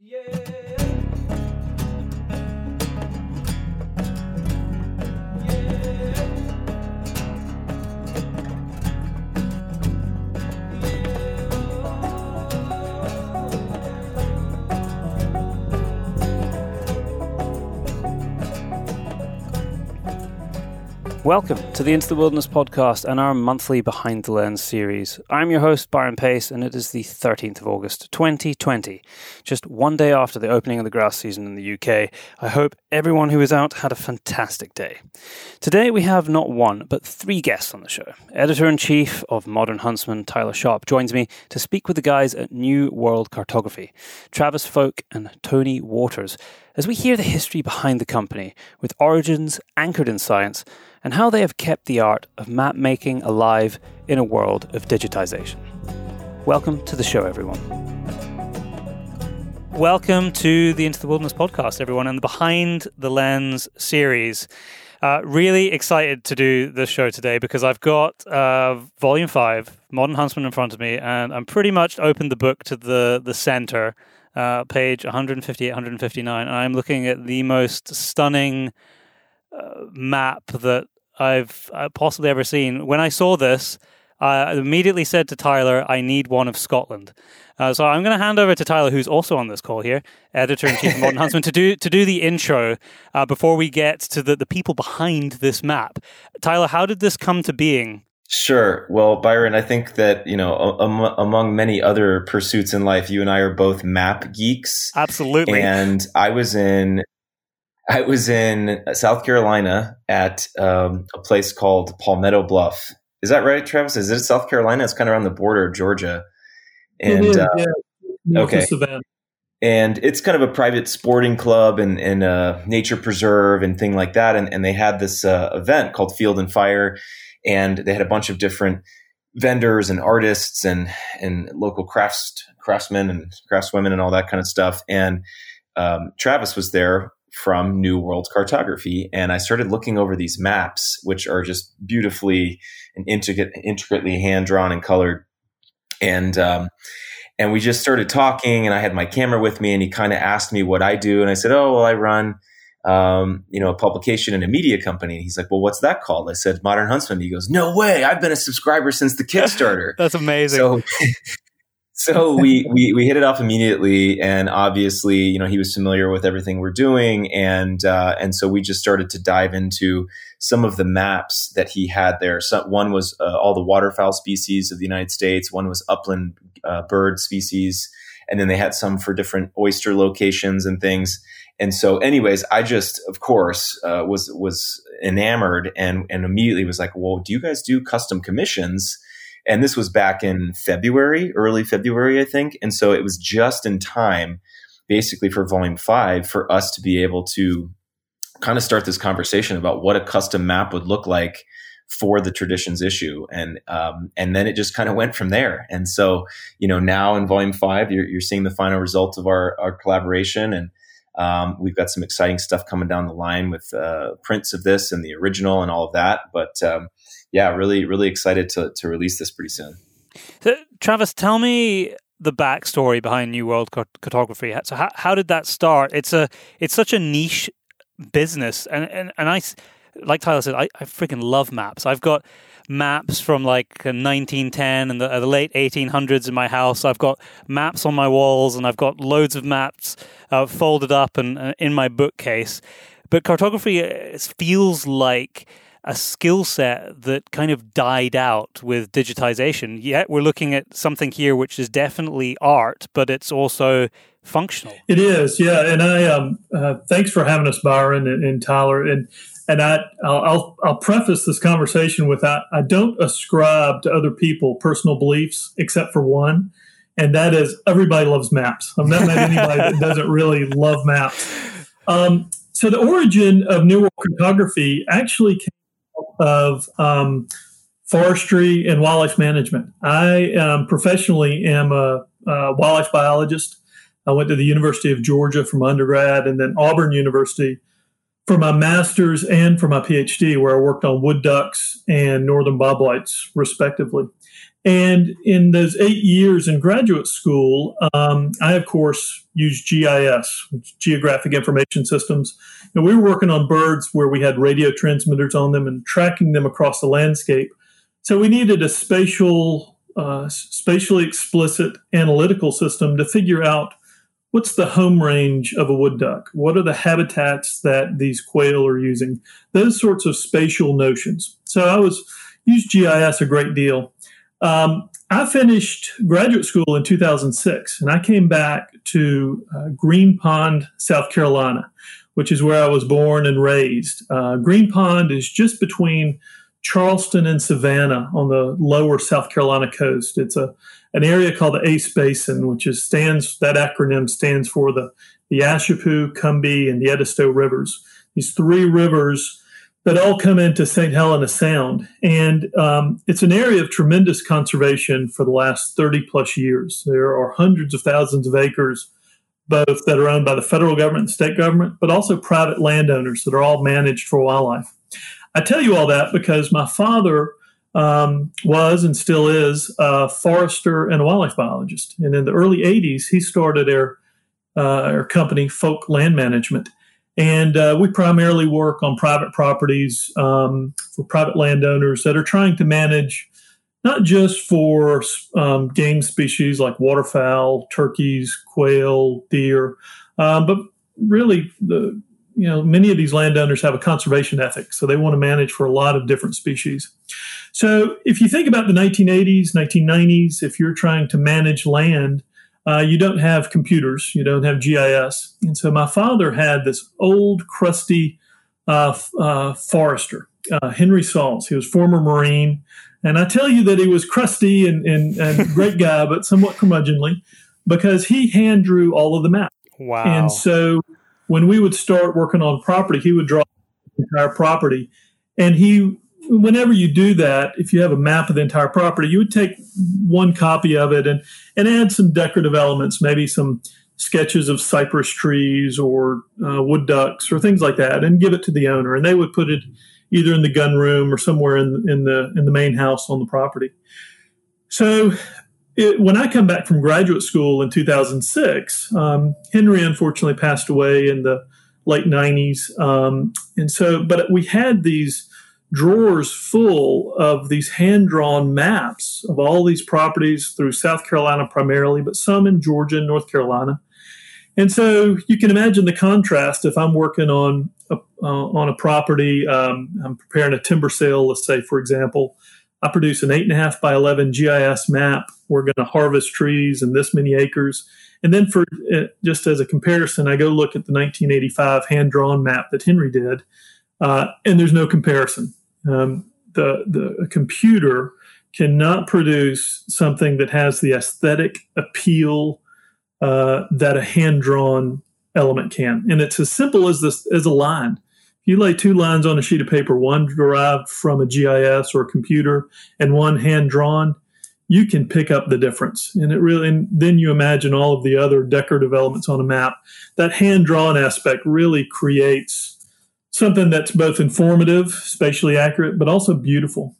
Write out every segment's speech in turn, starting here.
Yeah. Welcome to the Into the Wilderness podcast and our monthly Behind the Lens series. I'm your host, Byron Pace, and it is the 13th of August, 2020. Just one day after the opening of the grouse season in the UK, I hope everyone who is out had a fantastic day. Today we have not one, but three guests on the show. Editor in chief of Modern Huntsman, Tyler Sharp, joins me to speak with the guys at New World Cartography, Travis Folk and Tony Waters, as we hear the history behind the company with origins anchored in science and how they have kept the art of map making alive in a world of digitization. Welcome to the show, everyone. Welcome to the Into the Wilderness podcast, everyone, and the Behind the Lens series. Uh, really excited to do this show today because I've got uh, Volume Five, Modern Huntsman, in front of me, and I'm pretty much opened the book to the the center, uh, page 158, 159, and I'm looking at the most stunning uh, map that I've uh, possibly ever seen. When I saw this, I immediately said to Tyler, I need one of Scotland. Uh, so I'm going to hand over to Tyler, who's also on this call here, editor in chief of Modern Huntsman, to do to do the intro uh, before we get to the, the people behind this map. Tyler, how did this come to being? Sure. Well, Byron, I think that, you know, among many other pursuits in life, you and I are both map geeks. Absolutely. And I was in I was in South Carolina at um, a place called Palmetto Bluff. Is that right, Travis? Is it South Carolina? It's kind of around the border of Georgia. And it is, uh, yeah. okay. And it's kind of a private sporting club and, and a nature preserve and thing like that. And, and they had this uh, event called Field and Fire, and they had a bunch of different vendors and artists and and local crafts craftsmen and craftswomen and all that kind of stuff. And um, Travis was there from New World Cartography. And I started looking over these maps, which are just beautifully and intricate, intricately hand drawn and colored. And, um, and we just started talking and I had my camera with me and he kind of asked me what I do. And I said, Oh, well, I run, um, you know, a publication and a media company. And He's like, well, what's that called? I said, Modern Huntsman. He goes, no way. I've been a subscriber since the Kickstarter. That's amazing. So, so we, we we hit it off immediately, and obviously, you know, he was familiar with everything we're doing, and uh, and so we just started to dive into some of the maps that he had there. So one was uh, all the waterfowl species of the United States. One was upland uh, bird species, and then they had some for different oyster locations and things. And so, anyways, I just, of course, uh, was was enamored, and and immediately was like, "Well, do you guys do custom commissions?" And this was back in February, early February, I think. And so it was just in time, basically, for volume five, for us to be able to kind of start this conversation about what a custom map would look like for the traditions issue. And um, and then it just kind of went from there. And so you know now in volume five you're, you're seeing the final result of our, our collaboration. And um, we've got some exciting stuff coming down the line with uh, prints of this and the original and all of that. But um, yeah, really, really excited to to release this pretty soon. So, Travis, tell me the backstory behind New World Cartography. So, how, how did that start? It's a it's such a niche business, and and, and I, like Tyler said, I, I freaking love maps. I've got maps from like 1910 and the, uh, the, late 1800s in my house. I've got maps on my walls, and I've got loads of maps uh, folded up and uh, in my bookcase. But cartography uh, feels like a skill set that kind of died out with digitization. Yet we're looking at something here which is definitely art, but it's also functional. It is, yeah. And I um, uh, thanks for having us, Byron and, and Tyler. And and I I'll I'll preface this conversation with I, I don't ascribe to other people personal beliefs except for one, and that is everybody loves maps. I've not met anybody that doesn't really love maps. Um, so the origin of New World Cartography actually came of um, forestry and wildlife management. I um, professionally am a, a, wildlife biologist. I went to the University of Georgia from undergrad and then Auburn University for my master's and for my PhD, where I worked on wood ducks and northern bobwhite's, respectively. And in those eight years in graduate school, um, I, of course, used GIS, Geographic Information Systems. And we were working on birds where we had radio transmitters on them and tracking them across the landscape. So we needed a spatial, uh, spatially explicit analytical system to figure out what's the home range of a wood duck? What are the habitats that these quail are using? Those sorts of spatial notions. So I was used GIS a great deal. Um, I finished graduate school in 2006, and I came back to uh, Green Pond, South Carolina, which is where I was born and raised. Uh, Green Pond is just between Charleston and Savannah on the lower South Carolina coast. It's a an area called the Ace Basin, which is stands that acronym stands for the the Ashepoo, Combahee, and the Edisto rivers. These three rivers that all come into St. Helena Sound. And um, it's an area of tremendous conservation for the last 30 plus years. There are hundreds of thousands of acres, both that are owned by the federal government and state government, but also private landowners that are all managed for wildlife. I tell you all that because my father um, was and still is a forester and a wildlife biologist. And in the early 80s, he started our, uh, our company, Folk Land Management and uh, we primarily work on private properties um, for private landowners that are trying to manage not just for um, game species like waterfowl, turkeys, quail, deer, um, but really the you know many of these landowners have a conservation ethic, so they want to manage for a lot of different species. So if you think about the 1980s, 1990s, if you're trying to manage land, uh, you don't have computers, you don't have GIS. And so my father had this old, crusty uh, uh, forester, uh, Henry Sauls. He was former Marine. And I tell you that he was crusty and, and, and great guy, but somewhat curmudgeonly because he hand drew all of the maps. Wow. And so when we would start working on property, he would draw the entire property. And he whenever you do that, if you have a map of the entire property, you would take one copy of it and, and add some decorative elements, maybe some sketches of cypress trees or uh, wood ducks or things like that, and give it to the owner. And they would put it either in the gun room or somewhere in, in the in the main house on the property. So it, when I come back from graduate school in 2006, um, Henry unfortunately passed away in the late 90s, um, and so but we had these drawers full of these hand drawn maps of all these properties through South Carolina primarily, but some in Georgia and North Carolina. And so you can imagine the contrast if I'm working on a, uh, on a property, um, I'm preparing a timber sale, let's say, for example. I produce an eight and a half by 11 GIS map. We're going to harvest trees in this many acres. And then, for uh, just as a comparison, I go look at the 1985 hand drawn map that Henry did, uh, and there's no comparison. Um, the the computer cannot produce something that has the aesthetic appeal uh, that a hand drawn element can, and it's as simple as this as a line. You lay two lines on a sheet of paper, one derived from a GIS or a computer, and one hand drawn, you can pick up the difference. And it really, and then you imagine all of the other decorative elements on a map. That hand drawn aspect really creates something that's both informative, spatially accurate, but also beautiful.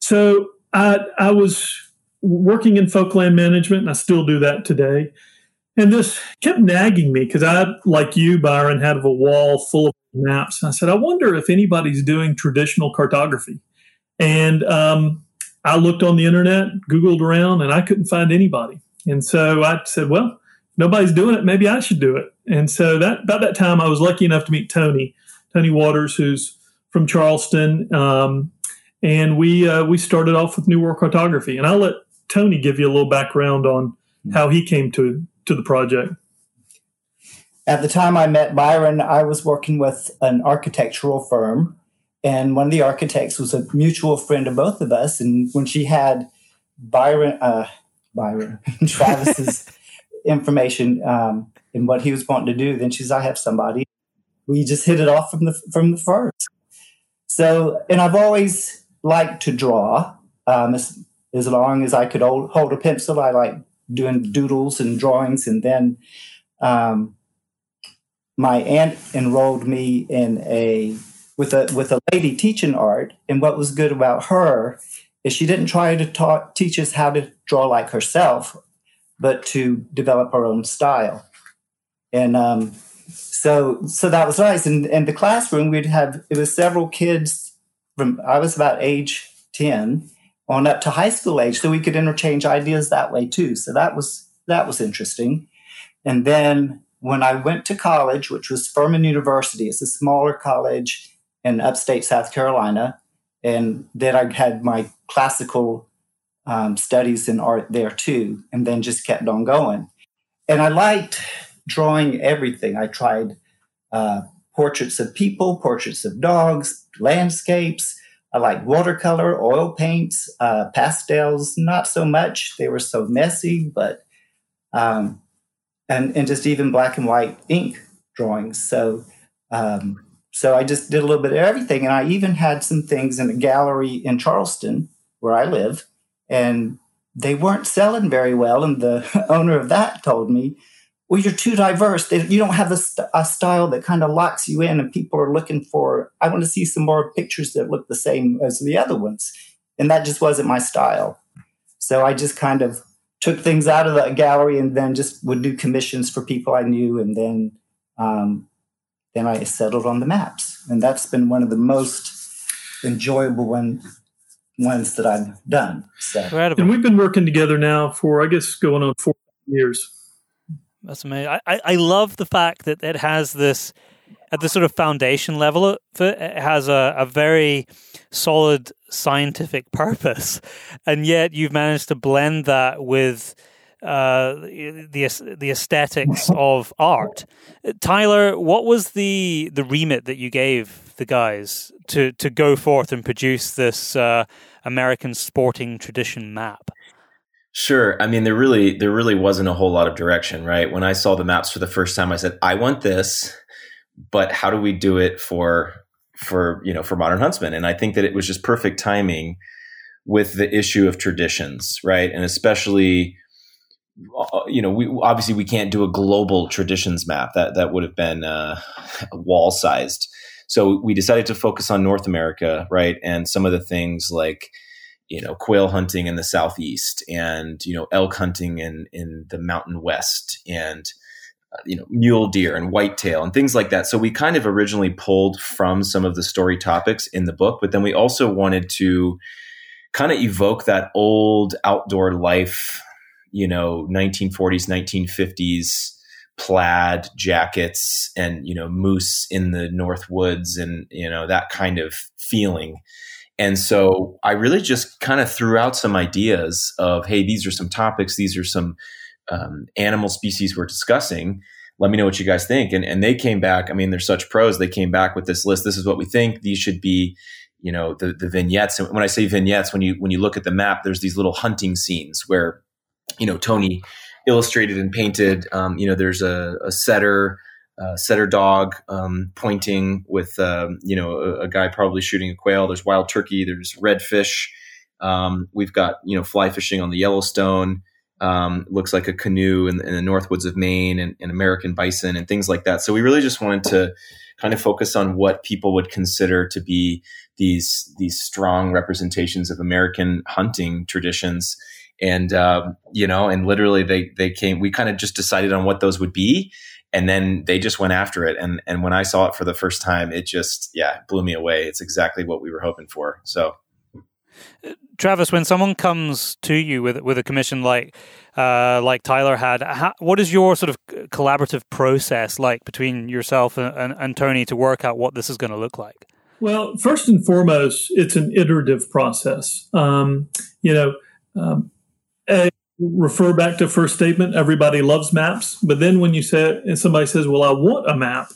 So I, I was working in folk land management, and I still do that today. And this kept nagging me because I, like you, Byron, had a wall full of maps. I said, I wonder if anybody's doing traditional cartography. And um, I looked on the internet, Googled around, and I couldn't find anybody. And so I said, well, nobody's doing it. Maybe I should do it. And so that about that time, I was lucky enough to meet Tony, Tony Waters, who's from Charleston, um, and we uh, we started off with New World Cartography. And I'll let Tony give you a little background on how he came to to the project. At the time I met Byron, I was working with an architectural firm, and one of the architects was a mutual friend of both of us. And when she had Byron, uh, Byron, Travis's information um, and what he was wanting to do, then she's, "I have somebody." We just hit it off from the from the first. So, and I've always liked to draw. Um, as, as long as I could hold, hold a pencil, I like doing doodles and drawings. And then um, my aunt enrolled me in a with a with a lady teaching art. And what was good about her is she didn't try to teach us how to draw like herself, but to develop our own style. And um, so, so that was nice. And in the classroom, we'd have it was several kids from I was about age ten on up to high school age, so we could interchange ideas that way too. So that was that was interesting. And then when I went to college, which was Furman University, it's a smaller college in upstate South Carolina, and then I had my classical um, studies in art there too, and then just kept on going. And I liked drawing everything. I tried uh, portraits of people, portraits of dogs, landscapes. I like watercolor, oil paints, uh, pastels. Not so much; they were so messy, but um, and and just even black and white ink drawings. So um, so I just did a little bit of everything, and I even had some things in a gallery in Charleston where I live, and they weren't selling very well. And the owner of that told me, "Well, you're too diverse. you don't have a, st- a style that kind of locks you in, and people are looking for. I want to see some more pictures that look the same as the other ones." And that just wasn't my style. So I just kind of took things out of the gallery and then just would do commissions for people I knew, and then um, then I settled on the maps, and that's been one of the most enjoyable one ones that I've done. So. And we've been working together now for I guess going on four years. That's amazing. I, I love the fact that it has this at the sort of foundation level. It has a, a very solid scientific purpose, and yet you've managed to blend that with uh, the the aesthetics of art. Tyler, what was the the remit that you gave the guys to to go forth and produce this uh, American sporting tradition map? Sure. I mean, there really there really wasn't a whole lot of direction, right? When I saw the maps for the first time, I said, "I want this." but how do we do it for for you know for Modern Huntsman and i think that it was just perfect timing with the issue of traditions right and especially uh, you know we obviously we can't do a global traditions map that that would have been uh, wall sized so we decided to focus on north america right and some of the things like you know quail hunting in the southeast and you know elk hunting in in the mountain west and uh, you know mule deer and whitetail and things like that. So we kind of originally pulled from some of the story topics in the book but then we also wanted to kind of evoke that old outdoor life you know 1940s 1950s plaid jackets and you know moose in the north woods and you know that kind of feeling and so i really just kind of threw out some ideas of hey these are some topics these are some um, animal species we're discussing. Let me know what you guys think. And, and they came back. I mean, they're such pros. They came back with this list. This is what we think. These should be, you know, the, the vignettes. And when I say vignettes, when you, when you look at the map, there's these little hunting scenes where, you know, Tony illustrated and painted, um, you know, there's a, a setter, uh, setter dog um, pointing with um, you know a, a, guy probably shooting a quail. There's wild turkey. There's redfish. Um, we've got you know fly fishing on the Yellowstone um, looks like a canoe in, in, the Northwoods of Maine and, and, American bison and things like that. So we really just wanted to kind of focus on what people would consider to be these these strong representations of American hunting traditions. And uh, you know, and literally they they came. We kind of just decided on what those would be, and then they just went after it. And and when I saw it for the first time, it just yeah blew me away. It's exactly what we were hoping for. So Travis, when someone comes to you with with a commission like uh, like Tyler had, how, what is your sort of collaborative process like between yourself and, and, and Tony to work out what this is going to look like? Well, first and foremost, it's an iterative process. Um, you know, um, a, refer back to first statement. Everybody loves maps, but then when you say and somebody says, "Well, I want a map,"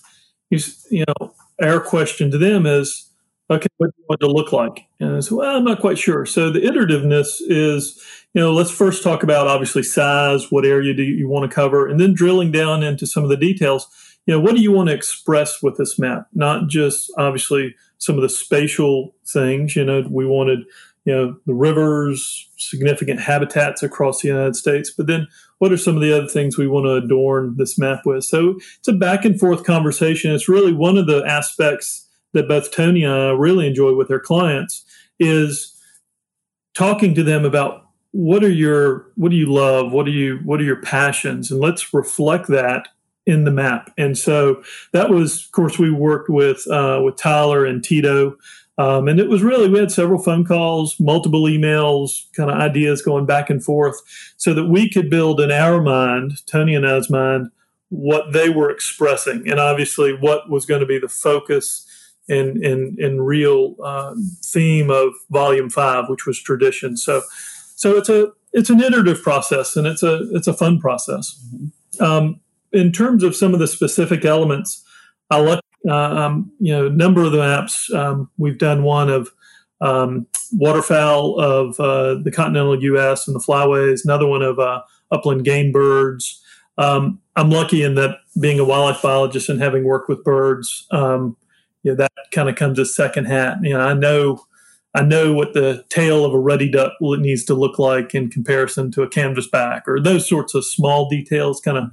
you, you know, our question to them is okay, what do you want to look like? And I said, well, I'm not quite sure. So the iterativeness is, you know, let's first talk about obviously size, what area do you want to cover, and then drilling down into some of the details. You know, what do you want to express with this map? Not just obviously some of the spatial things. You know, we wanted, you know, the rivers, significant habitats across the United States, but then what are some of the other things we want to adorn this map with? So it's a back and forth conversation. It's really one of the aspects that both Tony and I really enjoy with their clients is talking to them about what are your what do you love what are you what are your passions and let's reflect that in the map and so that was of course we worked with uh, with tyler and tito um, and it was really we had several phone calls multiple emails kind of ideas going back and forth so that we could build in our mind tony and i's mind what they were expressing and obviously what was going to be the focus and and, and real uh, theme of volume five which was tradition so so it's a it's an iterative process and it's a it's a fun process. Mm-hmm. Um, in terms of some of the specific elements, I um, you know a number of the maps. Um, we've done one of um, waterfowl of uh, the continental U.S. and the flyways. Another one of uh, upland game birds. Um, I'm lucky in that being a wildlife biologist and having worked with birds, um, you know, that kind of comes as second hat. You know, I know I know what the tail of a ruddy duck needs to look like in comparison to a canvasback, or those sorts of small details, kind of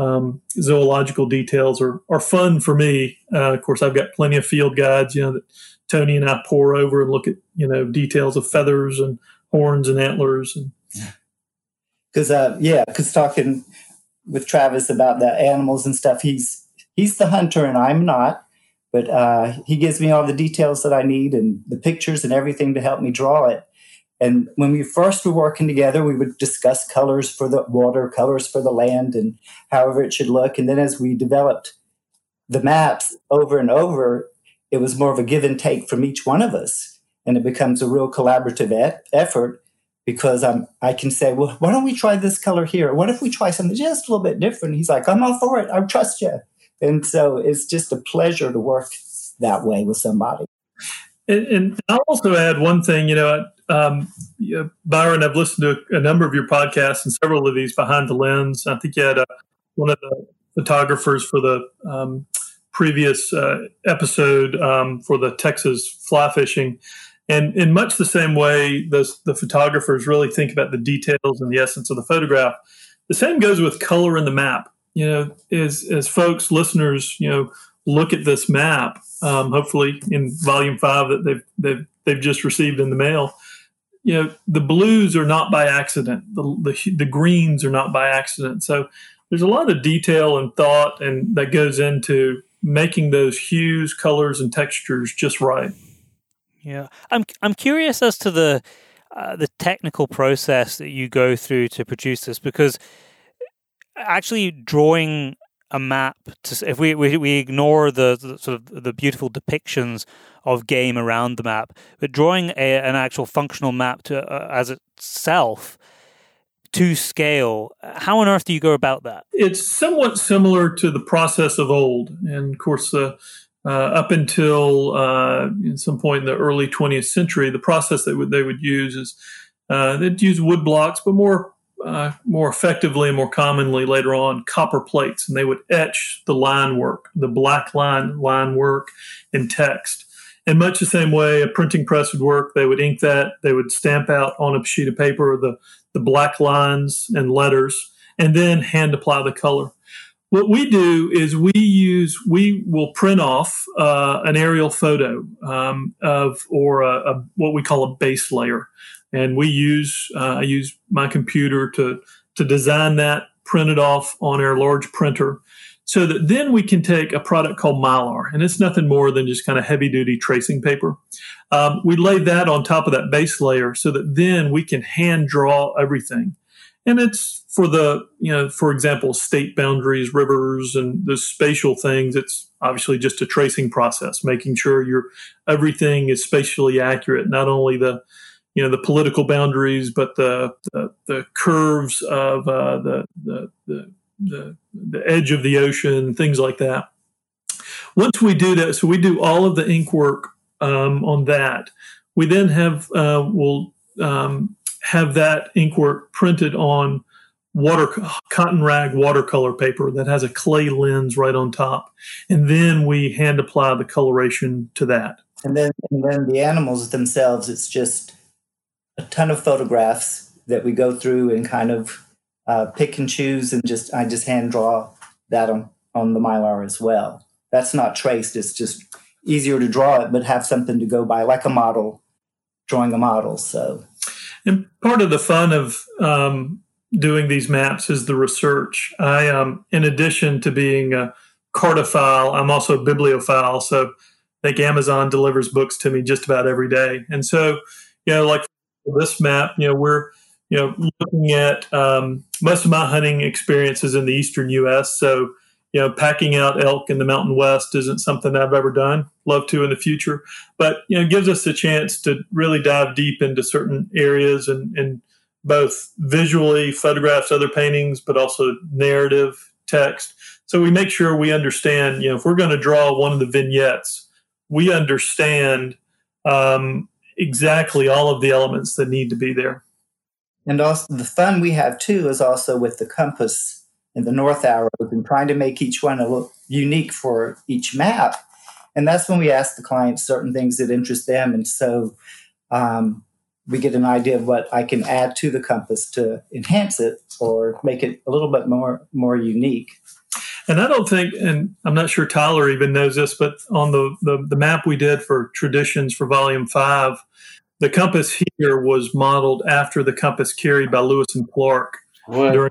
um, zoological details, are are fun for me. Uh, of course, I've got plenty of field guides, you know, that Tony and I pour over and look at, you know, details of feathers and horns and antlers, and because uh, yeah, because talking with Travis about the animals and stuff, he's he's the hunter and I'm not but uh, he gives me all the details that I need and the pictures and everything to help me draw it. And when we first were working together, we would discuss colors for the water, colors for the land, and however it should look. And then as we developed the maps over and over, it was more of a give and take from each one of us. And it becomes a real collaborative e- effort because I'm, I can say, well, why don't we try this color here? What if we try something just a little bit different? He's like, I'm all for it. I trust you. And so it's just a pleasure to work that way with somebody. And, and I'll also add one thing, you know, um, Byron, I've listened to a number of your podcasts and several of these behind the lens. I think you had uh, one of the photographers for the um, previous uh, episode um, for the Texas fly fishing. And in much the same way, those, the photographers really think about the details and the essence of the photograph. The same goes with color in the map you know, as as folks, listeners, you know, look at this map, um, hopefully in volume five that they've they've they've just received in the mail. You know, the blues are not by accident. The the, the greens are not by accident. So there's a lot of detail and thought and that goes into making those hues, colors, and textures just right. Yeah, I'm I'm curious as to the uh, the technical process that you go through to produce this because actually drawing a map to if we we, we ignore the, the, sort of the beautiful depictions of game around the map but drawing a, an actual functional map to uh, as itself to scale how on earth do you go about that? It's somewhat similar to the process of old and of course uh, uh, up until uh, some point in the early 20th century the process that they would use is uh, they'd use wood blocks but more uh, more effectively and more commonly later on copper plates, and they would etch the line work, the black line line work in text. In much the same way a printing press would work, they would ink that, they would stamp out on a sheet of paper the, the black lines and letters, and then hand apply the color. What we do is we use, we will print off uh, an aerial photo um, of, or a, a, what we call a base layer and we use uh, I use my computer to to design that, print it off on our large printer, so that then we can take a product called Mylar, and it's nothing more than just kind of heavy duty tracing paper. Um, we lay that on top of that base layer, so that then we can hand draw everything. And it's for the, you know, for example, state boundaries, rivers, and the spatial things. It's obviously just a tracing process, making sure your everything is spatially accurate, not only the you know the political boundaries, but the the, the curves of uh, the, the, the the the edge of the ocean, things like that. Once we do that, so we do all of the ink work um, on that. We then have uh, we'll um, have that ink work printed on water cotton rag watercolor paper that has a clay lens right on top, and then we hand apply the coloration to that. And then and then the animals themselves, it's just a ton of photographs that we go through and kind of uh, pick and choose and just I just hand draw that on on the mylar as well. That's not traced. It's just easier to draw it, but have something to go by, like a model, drawing a model. So And part of the fun of um, doing these maps is the research. I, um, in addition to being a cartophile, I'm also a bibliophile. So I think Amazon delivers books to me just about every day. And so, you know, like this map, you know, we're, you know, looking at um, most of my hunting experiences in the eastern U.S. So, you know, packing out elk in the Mountain West isn't something I've ever done. Love to in the future, but you know, gives us a chance to really dive deep into certain areas and, and both visually photographs, other paintings, but also narrative text. So we make sure we understand. You know, if we're going to draw one of the vignettes, we understand um, exactly all of the elements that need to be there. And also, the fun we have too is also with the compass and the north arrows and trying to make each one a little unique for each map. And that's when we ask the clients certain things that interest them. And so um, we get an idea of what I can add to the compass to enhance it or make it a little bit more more unique. And I don't think, and I'm not sure Tyler even knows this, but on the, the, the map we did for traditions for volume five, the compass here was modeled after the compass carried by Lewis and Clark what? during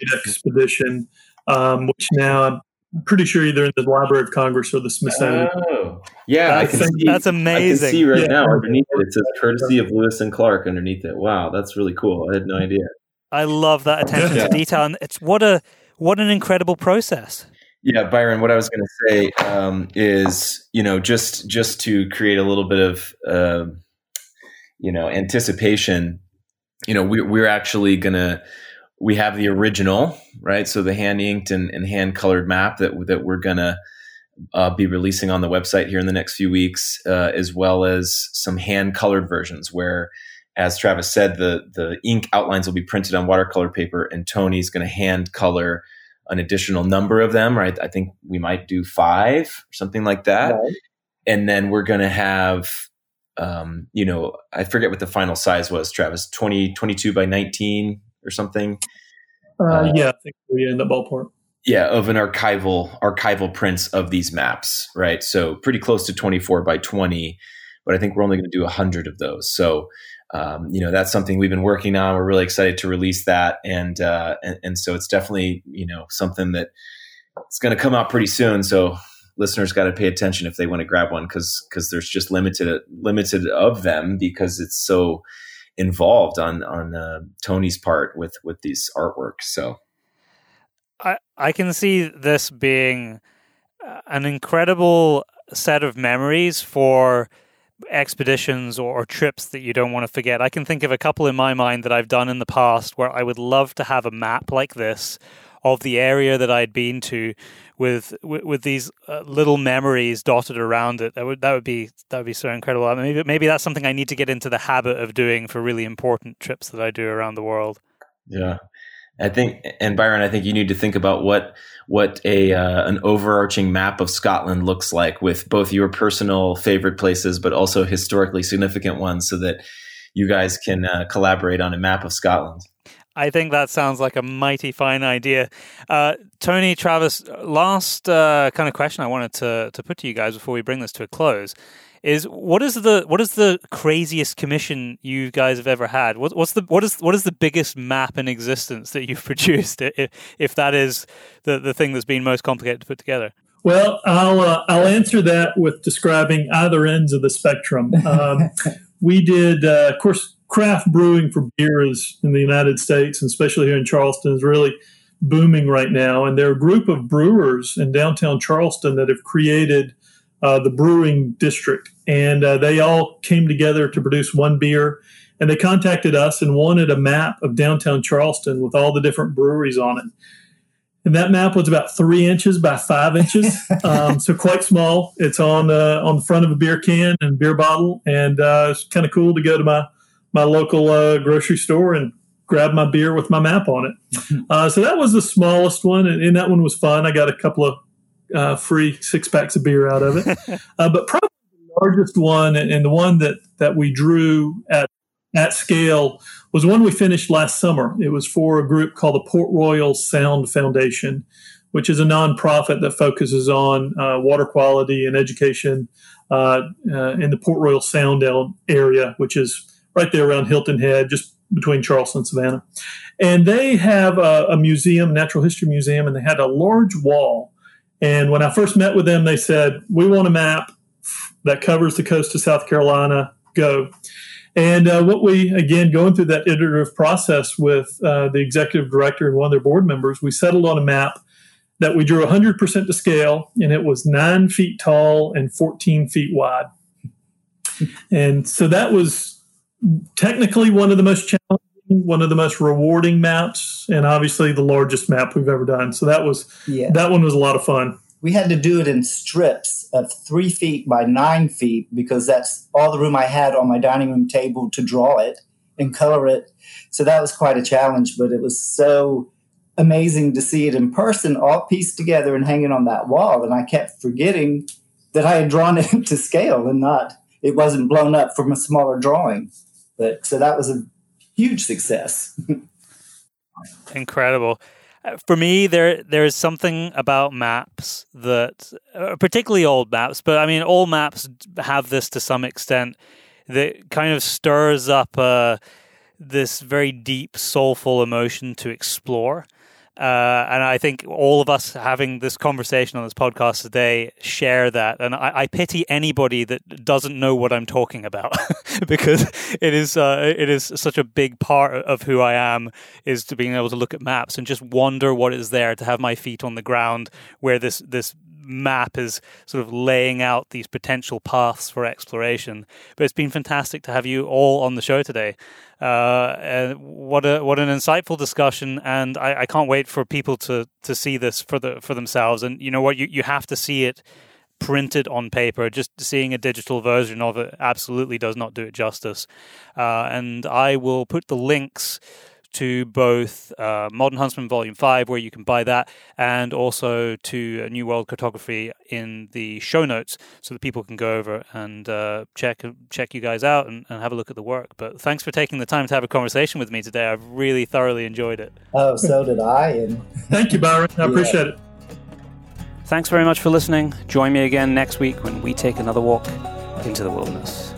the expedition, um, which now I'm pretty sure either in the Library of Congress or the Smithsonian. Oh, yeah, I can see, that's amazing. I can see right yeah. now underneath it. It says "courtesy of Lewis and Clark" underneath it. Wow, that's really cool. I had no idea. I love that attention yeah. to detail, and it's what a what an incredible process. Yeah, Byron. What I was going to say um, is, you know, just just to create a little bit of, uh, you know, anticipation. You know, we, we're actually to we have the original, right? So the hand inked and, and hand colored map that that we're gonna uh, be releasing on the website here in the next few weeks, uh, as well as some hand colored versions where, as Travis said, the the ink outlines will be printed on watercolor paper, and Tony's to hand color an additional number of them. Right? I think we might do five or something like that, right. and then we're to have. Um, you know, I forget what the final size was, Travis, 20, 22 by 19 or something. Uh, uh, yeah, I think we're in the ballpark. Yeah, of an archival archival prints of these maps, right? So pretty close to 24 by 20, but I think we're only going to do 100 of those. So, um, you know, that's something we've been working on. We're really excited to release that, and uh, and, and so it's definitely you know something that it's going to come out pretty soon. So listeners got to pay attention if they want to grab one because because there's just limited limited of them because it's so involved on on uh, Tony's part with with these artworks. So I I can see this being uh, an incredible set of memories for expeditions or, or, trips that you don't want to forget. I can think of a couple in my mind that I've done in the past where I would love to have a map like this of the area that I'd been to with with, with these uh, little memories dotted around it. That would that would be that would be so incredible. I mean, maybe maybe that's something I need to get into the habit of doing for really important trips that I do around the world. Yeah. I think, and Byron, I think you need to think about what what a uh, an overarching map of Scotland looks like, with both your personal favorite places, but also historically significant ones, so that you guys can uh, collaborate on a map of Scotland. I think that sounds like a mighty fine idea. Uh, Tony, Travis, last uh, kind of question I wanted to, to put to you guys before we bring this to a close is what is the what is the craziest commission you guys have ever had? What, what's the what is what is the biggest map in existence that you've produced? If, if that is the the thing that's been most complicated to put together. Well, I'll uh, I'll answer that with describing either ends of the spectrum. Um, we did, uh, of course, craft brewing for beer is in the United States, and especially here in Charleston, is really booming right now. And there are a group of brewers in downtown Charleston that have created uh, the brewing district, and uh, they all came together to produce one beer. And they contacted us and wanted a map of downtown Charleston with all the different breweries on it. And that map was about three inches by five inches, um, so quite small. It's on uh, on the front of a beer can and beer bottle, and uh, it's kind of cool to go to my my local uh, grocery store and grab my beer with my map on it. Uh, so that was the smallest one, and, and, that one was fun. I got a couple of uh, free six packs of beer out of it. Uh, but probably the largest one, and, and, the one that that we drew at at scale was one we finished last summer. It was for a group called the Port Royal Sound Foundation, which is a nonprofit that focuses on uh, water quality and education uh, in the Port Royal Sound area, which is right there around Hilton Head, just between Charleston and Savannah. And they have a, a museum, natural history museum, and they had a large wall. And when I first met with them, they said, "We want a map that covers the coast of South Carolina. Go." And uh, what we, again, going through that iterative process with uh, the executive director and one of their board members, we settled on a map that we drew 100% to scale, and it was nine feet tall and 14 feet wide. And so that was technically one of the most challenging, one of the most rewarding maps, and obviously the largest map we've ever done. So that was yeah. that one was a lot of fun. We had to do it in strips of three feet by nine feet because that's all the room I had on my dining room table to draw it and color it. So that was quite a challenge, but it was so amazing to see it in person, all pieced together and hanging on that wall. And I kept forgetting that I had drawn it to scale and not, it wasn't blown up from a smaller drawing. But so that was a huge success. Incredible. Uh, for me, there there is something about maps that, uh, particularly old maps, but I mean, all maps have this to some extent that kind of stirs up uh, this very deep, soulful emotion to explore. Uh, and I think all of us having this conversation on this podcast today share that. And I, I pity anybody that doesn't know what I'm talking about because it is uh, it is such a big part of who I am is to being able to look at maps and just wonder what is there to have my feet on the ground where this this map is sort of laying out these potential paths for exploration. But it's been fantastic to have you all on the show today. Uh, what a what an insightful discussion, and I, I, can't wait for people to to see this for the for themselves. And you know what, you you have to see it printed on paper. Just seeing a digital version of it absolutely does not do it justice. Uh, and I will put the links to both uh, Modern Huntsman Volume 5, where you can buy that, and also to New World Cartography in the show notes so that people can go over and uh, check check you guys out and, and, have a look at the work. But thanks for taking the time to have a conversation with me today. I've really thoroughly enjoyed it. Oh, so did I. And Thank you, Byron. I yeah. appreciate it. Thanks very much for listening. Join me again next week when we take another walk into the wilderness.